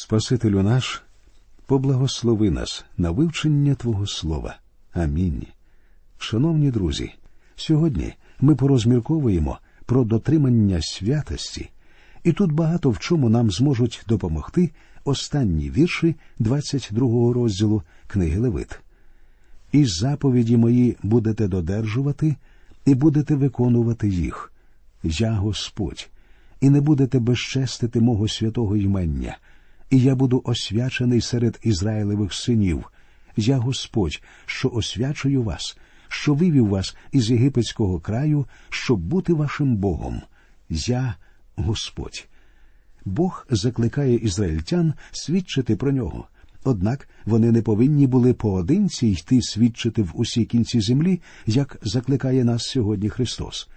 Спасителю наш, поблагослови нас на вивчення Твого Слова. Амінь. Шановні друзі, сьогодні ми порозмірковуємо про дотримання святості, і тут багато в чому нам зможуть допомогти останні вірші 22 розділу книги Левит. І заповіді мої будете додержувати, і будете виконувати їх. Я Господь, і не будете безчестити мого святого ймення, і я буду освячений серед Ізраїлевих синів. Я Господь, що освячую вас, що вивів вас із єгипетського краю, щоб бути вашим Богом. Я Господь. Бог закликає ізраїльтян свідчити про нього. Однак вони не повинні були поодинці йти свідчити в усі кінці землі, як закликає нас сьогодні Христос.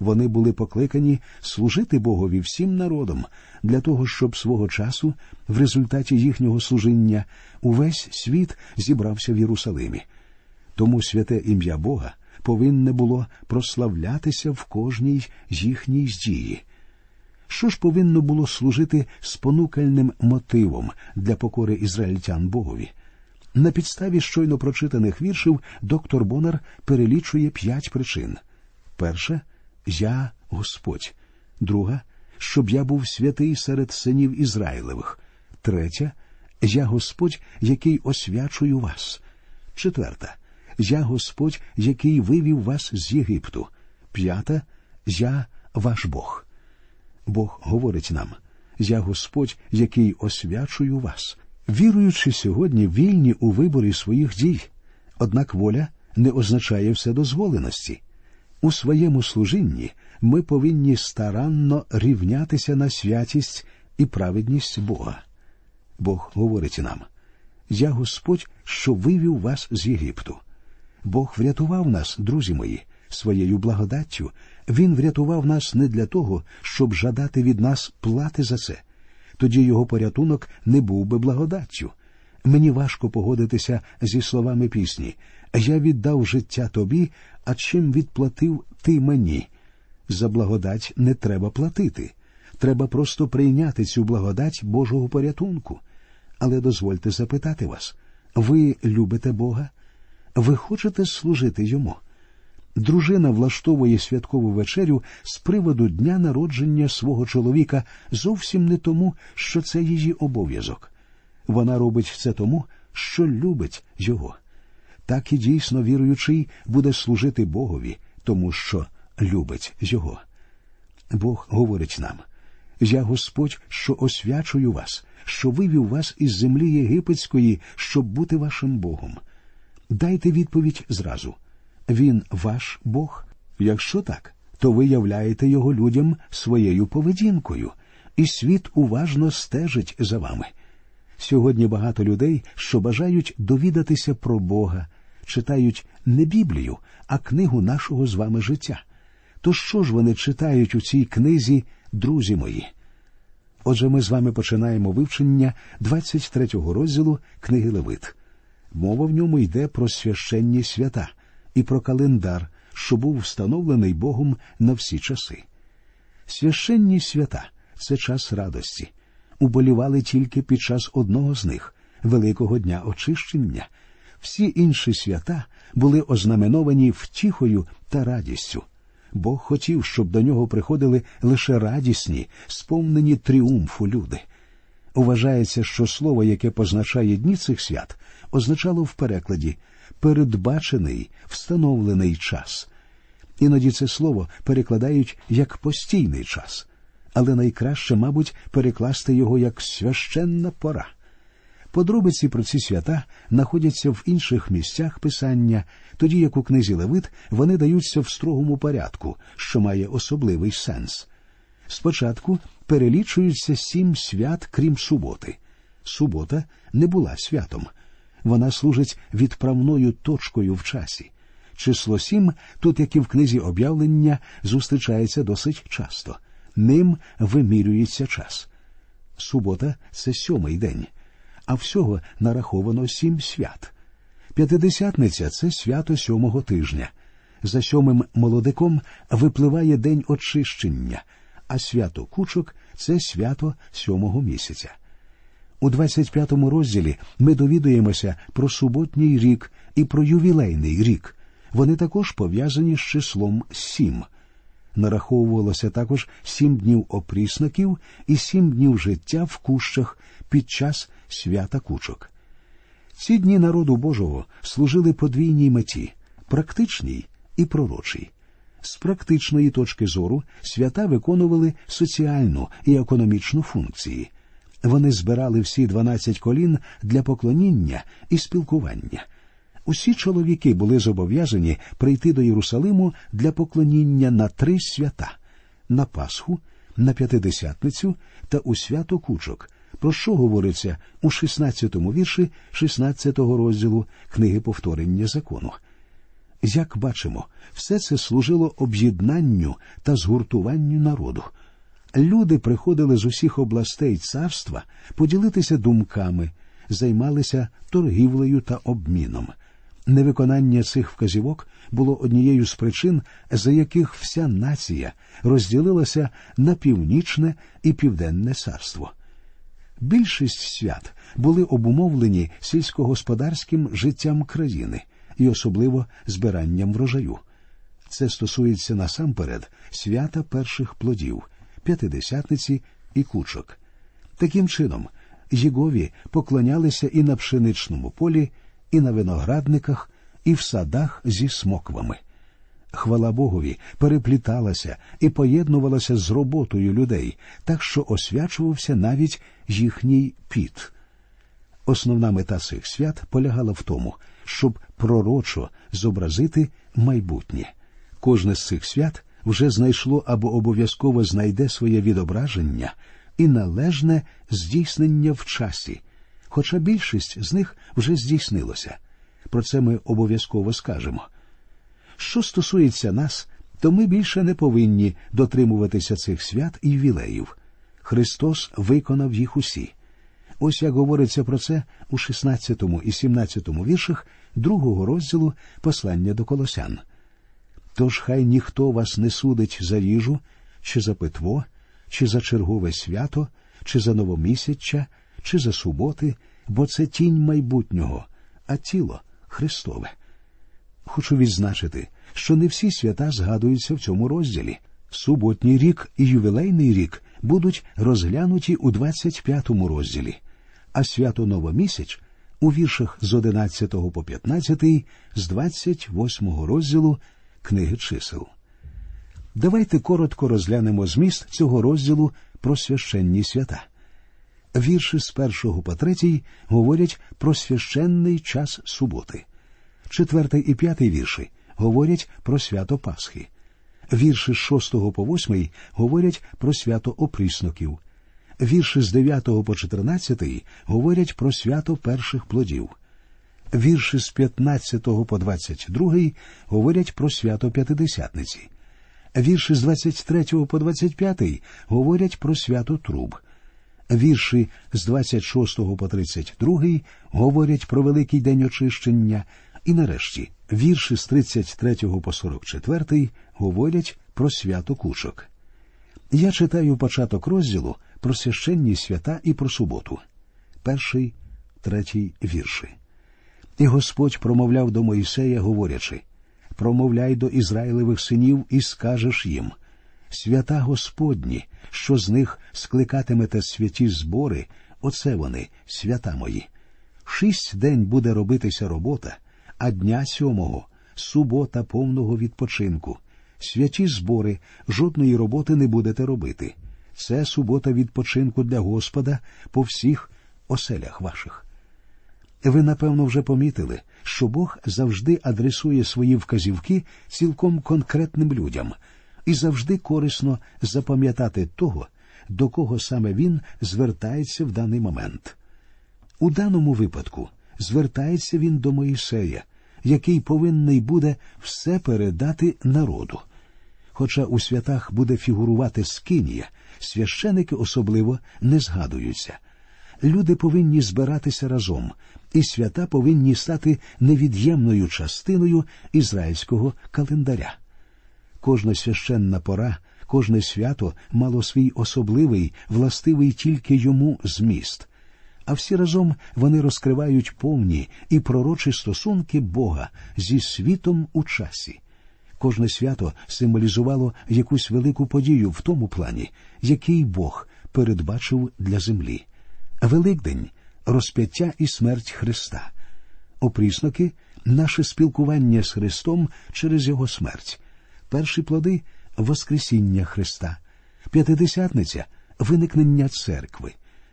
Вони були покликані служити Богові всім народом для того, щоб свого часу, в результаті їхнього служіння, увесь світ зібрався в Єрусалимі. Тому святе ім'я Бога повинне було прославлятися в кожній їхній дії. Що ж повинно було служити спонукальним мотивом для покори ізраїльтян Богові? На підставі щойно прочитаних віршів доктор Бонар перелічує п'ять причин: перше я Господь, друга, щоб я був святий серед синів Ізраїлевих, третя я Господь, який освячую вас, четверта я Господь, який вивів вас з Єгипту, п'ята я ваш Бог. Бог говорить нам Я Господь, який освячую вас, віруючи сьогодні вільні у виборі своїх дій, однак воля не означає вседозволеності. У своєму служінні ми повинні старанно рівнятися на святість і праведність Бога. Бог говорить нам Я Господь, що вивів вас з Єгипту. Бог врятував нас, друзі мої, своєю благодаттю. Він врятував нас не для того, щоб жадати від нас плати за це. Тоді його порятунок не був би благодаттю. Мені важко погодитися зі словами пісні Я віддав життя тобі, а чим відплатив ти мені. За благодать не треба платити. Треба просто прийняти цю благодать Божого порятунку. Але дозвольте запитати вас ви любите Бога? Ви хочете служити йому? Дружина влаштовує святкову вечерю з приводу дня народження свого чоловіка зовсім не тому, що це її обов'язок. Вона робить це тому, що любить його. Так і дійсно віруючий буде служити Богові, тому що любить його. Бог говорить нам Я Господь, що освячую вас, що вивів вас із землі єгипетської, щоб бути вашим Богом. Дайте відповідь зразу. Він ваш Бог? Якщо так, то ви являєте його людям своєю поведінкою, і світ уважно стежить за вами. Сьогодні багато людей, що бажають довідатися про Бога, читають не Біблію, а книгу нашого з вами життя. То що ж вони читають у цій книзі, друзі мої? Отже, ми з вами починаємо вивчення 23-го розділу книги Левит. Мова в ньому йде про священні свята і про календар, що був встановлений Богом на всі часи. Священні свята це час радості. Уболівали тільки під час одного з них Великого дня очищення. Всі інші свята були ознаменовані втіхою та радістю. Бог хотів, щоб до нього приходили лише радісні, сповнені тріумфу люди. Вважається, що слово, яке позначає дні цих свят, означало в перекладі передбачений, встановлений час. Іноді це слово перекладають як постійний час, але найкраще, мабуть, перекласти його як священна пора. Подробиці про ці свята знаходяться в інших місцях писання, тоді як у книзі Левит вони даються в строгому порядку, що має особливий сенс. Спочатку перелічуються сім свят, крім суботи. Субота не була святом, вона служить відправною точкою в часі. Число сім, тут, як і в книзі об'явлення, зустрічається досить часто. Ним вимірюється час. Субота це сьомий день, а всього нараховано сім свят. П'ятидесятниця це свято сьомого тижня. За сьомим молодиком випливає день очищення, а свято кучок це свято сьомого місяця. У 25-му розділі ми довідуємося про суботній рік і про ювілейний рік. Вони також пов'язані з числом сім. Нараховувалося також сім днів опріснаків і сім днів життя в кущах під час свята кучок. Ці дні народу Божого служили подвійній меті практичній і пророчій. З практичної точки зору свята виконували соціальну і економічну функції. Вони збирали всі дванадцять колін для поклоніння і спілкування. Усі чоловіки були зобов'язані прийти до Єрусалиму для поклоніння на три свята на Пасху, на П'ятидесятницю та у свято Кучок, про що говориться у 16-му вірші 16-го розділу книги повторення закону. Як бачимо, все це служило об'єднанню та згуртуванню народу. Люди приходили з усіх областей царства поділитися думками, займалися торгівлею та обміном. Невиконання цих вказівок було однією з причин, за яких вся нація розділилася на північне і південне царство. Більшість свят були обумовлені сільськогосподарським життям країни і особливо збиранням врожаю. Це стосується насамперед свята перших плодів, п'ятидесятниці і кучок. Таким чином, Єгові поклонялися і на пшеничному полі, і на виноградниках, і в садах зі смоквами. Хвала Богові перепліталася і поєднувалася з роботою людей, так що освячувався навіть їхній піт. Основна мета цих свят полягала в тому, щоб пророчо зобразити майбутнє. Кожне з цих свят вже знайшло або обов'язково знайде своє відображення і належне здійснення в часі, хоча більшість з них вже здійснилося. Про це ми обов'язково скажемо. Що стосується нас, то ми більше не повинні дотримуватися цих свят і ювілеїв. Христос виконав їх усі. Ось як говориться про це у 16 і 17 віршах другого розділу послання до колосян. Тож хай ніхто вас не судить за їжу, чи за питво, чи за чергове свято, чи за новомісяччя, чи за суботи, бо це тінь майбутнього, а тіло Христове. Хочу відзначити, що не всі свята згадуються в цьому розділі. Суботній рік і ювілейний рік будуть розглянуті у 25-му розділі, а свято Новомісяч у віршах з 11 по 15, з 28 розділу книги чисел. Давайте коротко розглянемо зміст цього розділу про священні свята. Вірші з першого по третій говорять про священний час суботи. Четвертий і п'ятий вірші говорять про свято Пасхи. Вірші з шостого по восьмий говорять про свято опрісноків. Вірші з дев'ятого по чотирнадцятий говорять про свято перших плодів. Вірші з 15 по 22 говорять про свято П'ятидесятниці. Вірші з 23 по 25 говорять про свято Труб. Вірші з 26 по 32 говорять про Великий день очищення. І нарешті вірші з 33 по 44 говорять про свято кучок. Я читаю початок розділу про священні свята і про суботу. Перший, третій вірші. І Господь промовляв до Моїсея, говорячи промовляй до Ізраїлевих синів і скажеш їм свята Господні, що з них скликатимете святі збори, оце вони, свята мої. Шість день буде робитися робота, а дня сьомого субота повного відпочинку. Святі збори жодної роботи не будете робити. Це субота відпочинку для Господа по всіх оселях ваших. Ви, напевно, вже помітили, що Бог завжди адресує свої вказівки цілком конкретним людям, і завжди корисно запам'ятати того, до кого саме він звертається в даний момент. У даному випадку звертається він до Моїсея, який повинний буде все передати народу. Хоча у святах буде фігурувати скинія, священики особливо не згадуються люди повинні збиратися разом, і свята повинні стати невід'ємною частиною ізраїльського календаря. Кожна священна пора, кожне свято мало свій особливий, властивий тільки йому зміст. а всі разом вони розкривають повні і пророчі стосунки Бога зі світом у часі. Кожне свято символізувало якусь велику подію в тому плані, який Бог передбачив для землі. Великдень розп'яття і смерть Христа. Опрісноки наше спілкування з Христом через Його смерть, перші плоди Воскресіння Христа, п'ятидесятниця виникнення церкви,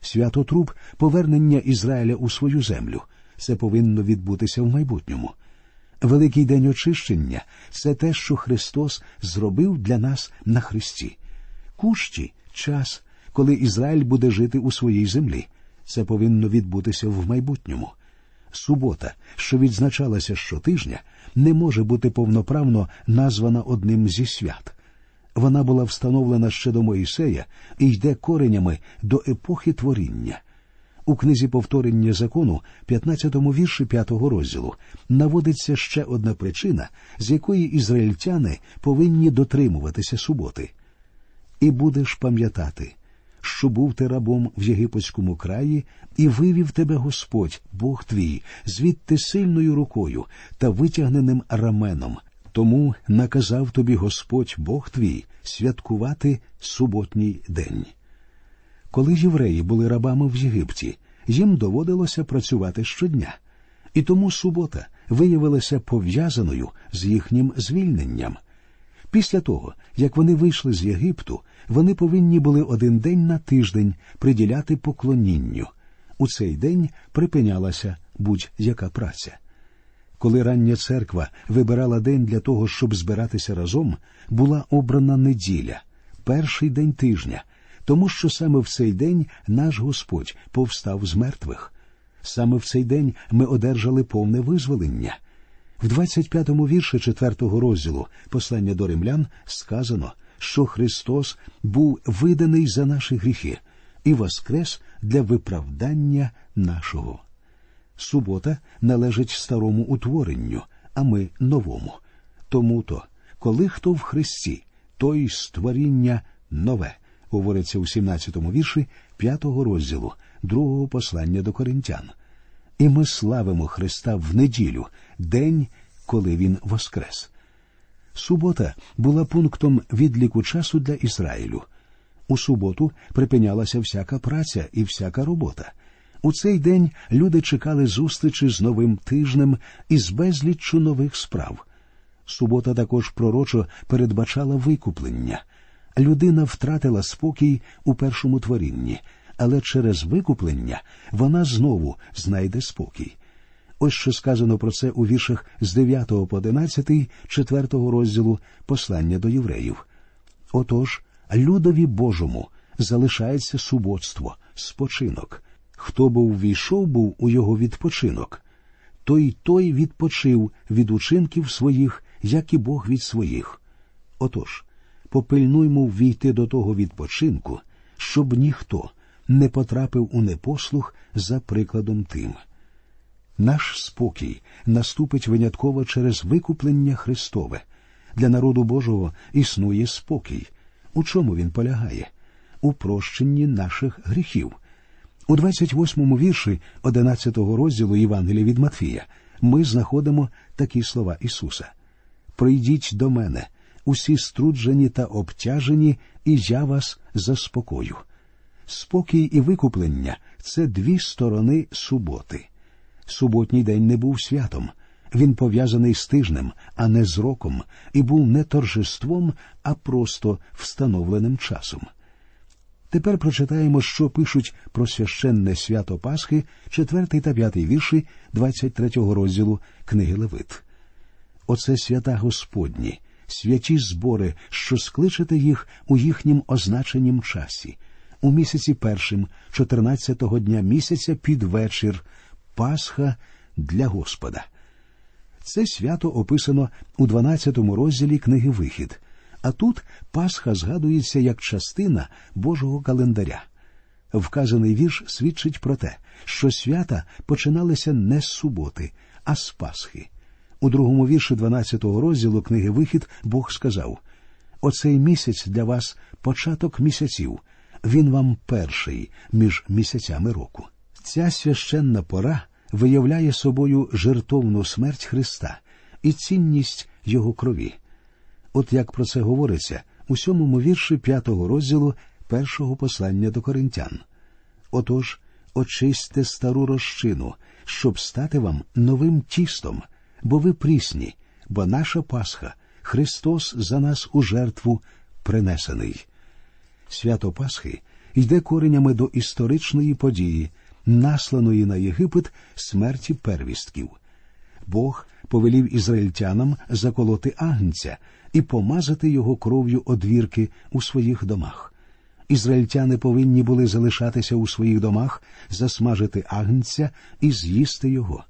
свято Труб повернення Ізраїля у свою землю. Це повинно відбутися в майбутньому. Великий день очищення це те, що Христос зробив для нас на Христі. Кущі час, коли Ізраїль буде жити у своїй землі. Це повинно відбутися в майбутньому. Субота, що відзначалася щотижня, не може бути повноправно названа одним зі свят. Вона була встановлена ще до Моїсея і йде коренями до епохи творіння. У книзі повторення закону, 15-му вірші 5-го розділу, наводиться ще одна причина, з якої ізраїльтяни повинні дотримуватися суботи. І будеш пам'ятати, що був ти рабом в єгипетському краї, і вивів тебе Господь, Бог твій, звідти сильною рукою та витягненим раменом. Тому наказав тобі Господь Бог твій святкувати суботній день. Коли євреї були рабами в Єгипті, їм доводилося працювати щодня, і тому субота виявилася пов'язаною з їхнім звільненням. Після того, як вони вийшли з Єгипту, вони повинні були один день на тиждень приділяти поклонінню. У цей день припинялася будь-яка праця. Коли рання церква вибирала день для того, щоб збиратися разом, була обрана неділя, перший день тижня, тому що саме в цей день наш Господь повстав з мертвих. Саме в цей день ми одержали повне визволення. В 25-му вірші 4-го розділу послання до римлян сказано, що Христос був виданий за наші гріхи і воскрес для виправдання нашого. Субота належить старому утворенню, а ми новому. Тому то, коли хто в Христі, той створіння нове, говориться у 17-му вірші 5-го розділу, другого послання до коринтян. І ми славимо Христа в неділю, день, коли Він воскрес. Субота була пунктом відліку часу для Ізраїлю. У суботу припинялася всяка праця і всяка робота. У цей день люди чекали зустрічі з новим тижнем і з безліччю нових справ. Субота також пророчо передбачала викуплення. Людина втратила спокій у першому творінні, але через викуплення вона знову знайде спокій. Ось що сказано про це у віршах з 9 по 11, 4 розділу послання до євреїв. Отож, людові Божому залишається суботство, спочинок. Хто був війшов був у його відпочинок, той той відпочив від учинків своїх, як і Бог від своїх. Отож, попильнуймо ввійти до того відпочинку, щоб ніхто не потрапив у непослух за прикладом тим. Наш спокій наступить винятково через викуплення Христове. Для народу Божого існує спокій. У чому він полягає? У прощенні наших гріхів. У 28-му вірші 11-го розділу Євангелія від Матфія ми знаходимо такі слова Ісуса: Прийдіть до мене, усі струджені та обтяжені, і я вас заспокою. Спокій і викуплення це дві сторони суботи. Суботній день не був святом. Він пов'язаний з тижнем, а не з роком, і був не торжеством, а просто встановленим часом. Тепер прочитаємо, що пишуть про священне свято Пасхи, 4 та 5 вірші 23 розділу книги Левит. Оце свята Господні, святі збори, що скличете їх у їхнім означенім часі, у місяці першим, 14-го дня місяця під вечір, Пасха для Господа. Це свято описано у 12 розділі книги Вихід. А тут Пасха згадується як частина Божого календаря. Вказаний вірш свідчить про те, що свята починалися не з суботи, а з Пасхи. У другому вірші 12-го розділу книги Вихід Бог сказав Оцей місяць для вас початок місяців, він вам перший між місяцями року. Ця священна пора виявляє собою жертовну смерть Христа і цінність Його крові. От як про це говориться у сьомому вірші п'ятого розділу першого послання до коринтян. Отож, очисьте стару розчину, щоб стати вам новим тістом, бо ви прісні, бо наша Пасха, Христос за нас у жертву принесений. Свято Пасхи йде коренями до історичної події, насланої на Єгипет смерті первістків. Бог повелів ізраїльтянам заколоти агнця і помазати його кров'ю одвірки у своїх домах. Ізраїльтяни повинні були залишатися у своїх домах, засмажити агнця і з'їсти його.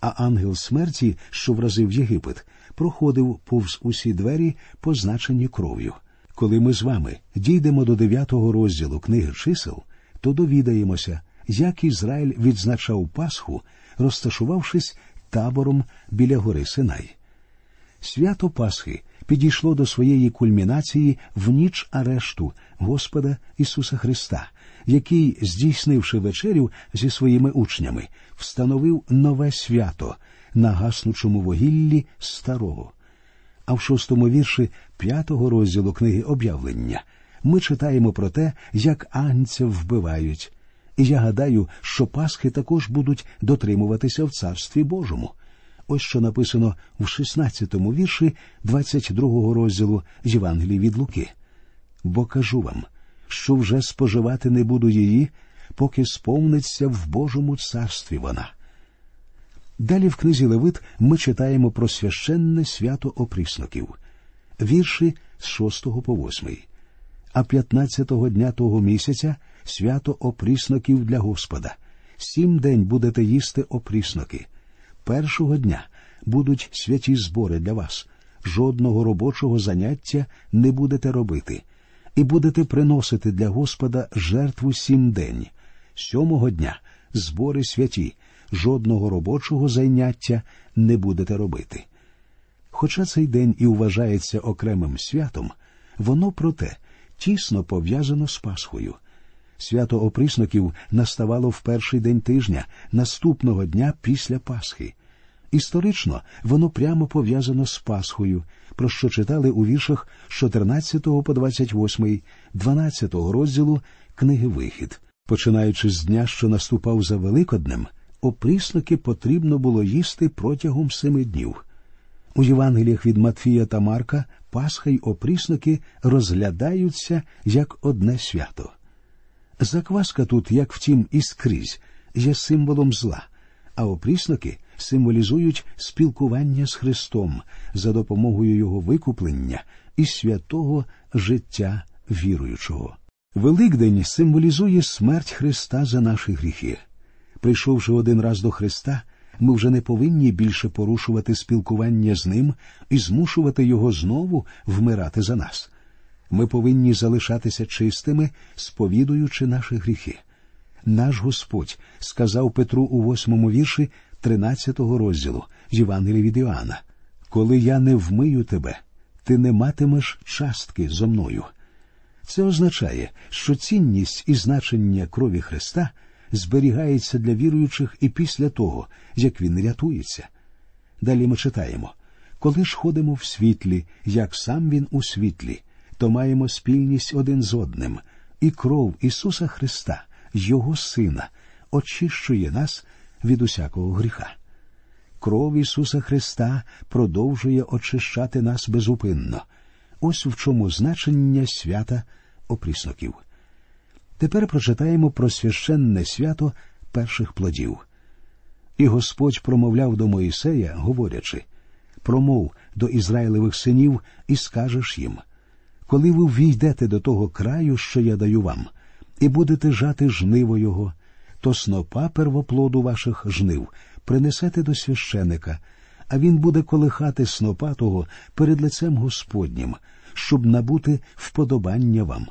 А ангел смерті, що вразив Єгипет, проходив повз усі двері, позначені кров'ю. Коли ми з вами дійдемо до дев'ятого розділу книги чисел, то довідаємося, як Ізраїль відзначав Пасху, розташувавшись табором біля гори Синай. Свято Пасхи підійшло до своєї кульмінації в ніч арешту Господа Ісуса Христа, який, здійснивши вечерю зі своїми учнями, встановив нове свято на гаснучому вугіллі старого. А в шостому вірші п'ятого розділу книги об'явлення ми читаємо про те, як агнця вбивають. І я гадаю, що Пасхи також будуть дотримуватися в Царстві Божому. Ось що написано в 16-му вірші 22-го розділу Євангелії від Луки. Бо кажу вам, що вже споживати не буду її, поки сповниться в Божому царстві вона. Далі в книзі Левит ми читаємо про священне свято опрісноків, вірші з 6 по 8. А 15-го дня того місяця свято опрісноків для Господа. Сім день будете їсти опрісноки. Першого дня будуть святі збори для вас. Жодного робочого заняття не будете робити, і будете приносити для Господа жертву сім день. Сьомого дня збори святі, жодного робочого заняття не будете робити. Хоча цей день і вважається окремим святом, воно проте тісно пов'язано з Пасхою. Свято оприсноків наставало в перший день тижня, наступного дня після Пасхи. Історично воно прямо пов'язано з Пасхою, про що читали у віршах з 14 по 28, 12 розділу книги Вихід. Починаючи з дня, що наступав за Великоднем, опрісноки потрібно було їсти протягом семи днів. У Євангеліях від Матфія та Марка Пасха й опрісноки розглядаються як одне свято. Закваска тут, як втім, і скрізь, є символом зла, а опрісноки символізують спілкування з Христом за допомогою Його викуплення і святого життя віруючого. Великдень символізує смерть Христа за наші гріхи. Прийшовши один раз до Христа, ми вже не повинні більше порушувати спілкування з Ним і змушувати Його знову вмирати за нас. Ми повинні залишатися чистими, сповідуючи наші гріхи. Наш Господь сказав Петру у восьмому вірші 13-го розділу Євангелія від Іоанна, Коли я не вмию тебе, ти не матимеш частки зо мною. Це означає, що цінність і значення крові Христа зберігається для віруючих і після того, як він рятується. Далі ми читаємо коли ж ходимо в світлі, як сам він у світлі, то маємо спільність один з одним, і кров Ісуса Христа, Його Сина, очищує нас від усякого гріха. Кров Ісуса Христа продовжує очищати нас безупинно. Ось в чому значення свята опрісноків. Тепер прочитаємо про священне свято перших плодів. І Господь промовляв до Моїсея, говорячи промов до Ізраїлевих синів і скажеш їм коли ви ввійдете до того краю, що я даю вам, і будете жати жниво його, то снопа первоплоду ваших жнив принесете до священика, а він буде колихати снопа того перед лицем Господнім, щоб набути вподобання вам.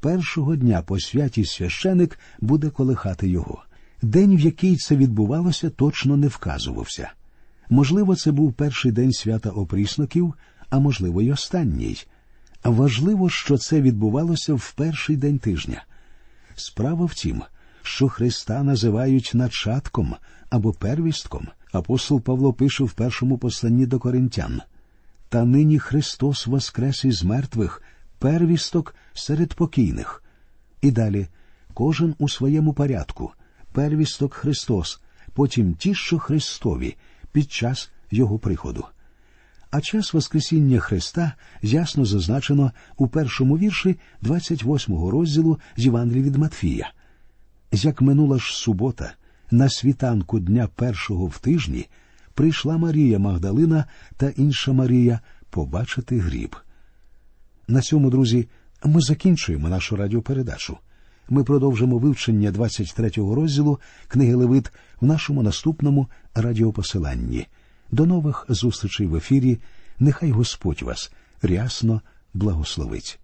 Першого дня по святі священик буде колихати його. День, в який це відбувалося, точно не вказувався. Можливо, це був перший день свята опрісноків, а можливо, й останній. Важливо, що це відбувалося в перший день тижня. Справа в тім, що Христа називають начатком або первістком, апостол Павло пише в першому посланні до коринтян. Та нині Христос воскрес із мертвих, первісток серед покійних. І далі кожен у своєму порядку, первісток Христос, потім ті, що Христові, під час Його приходу. А час Воскресіння Христа ясно зазначено у першому вірші 28-го розділу з Євангелії від Матфія. Як минула ж субота, на світанку дня першого в тижні прийшла Марія Магдалина та інша Марія побачити гріб. На цьому, друзі, ми закінчуємо нашу радіопередачу. Ми продовжимо вивчення 23-го розділу книги Левит в нашому наступному радіопосиланні. До нових зустрічей в ефірі. Нехай Господь вас рясно благословить.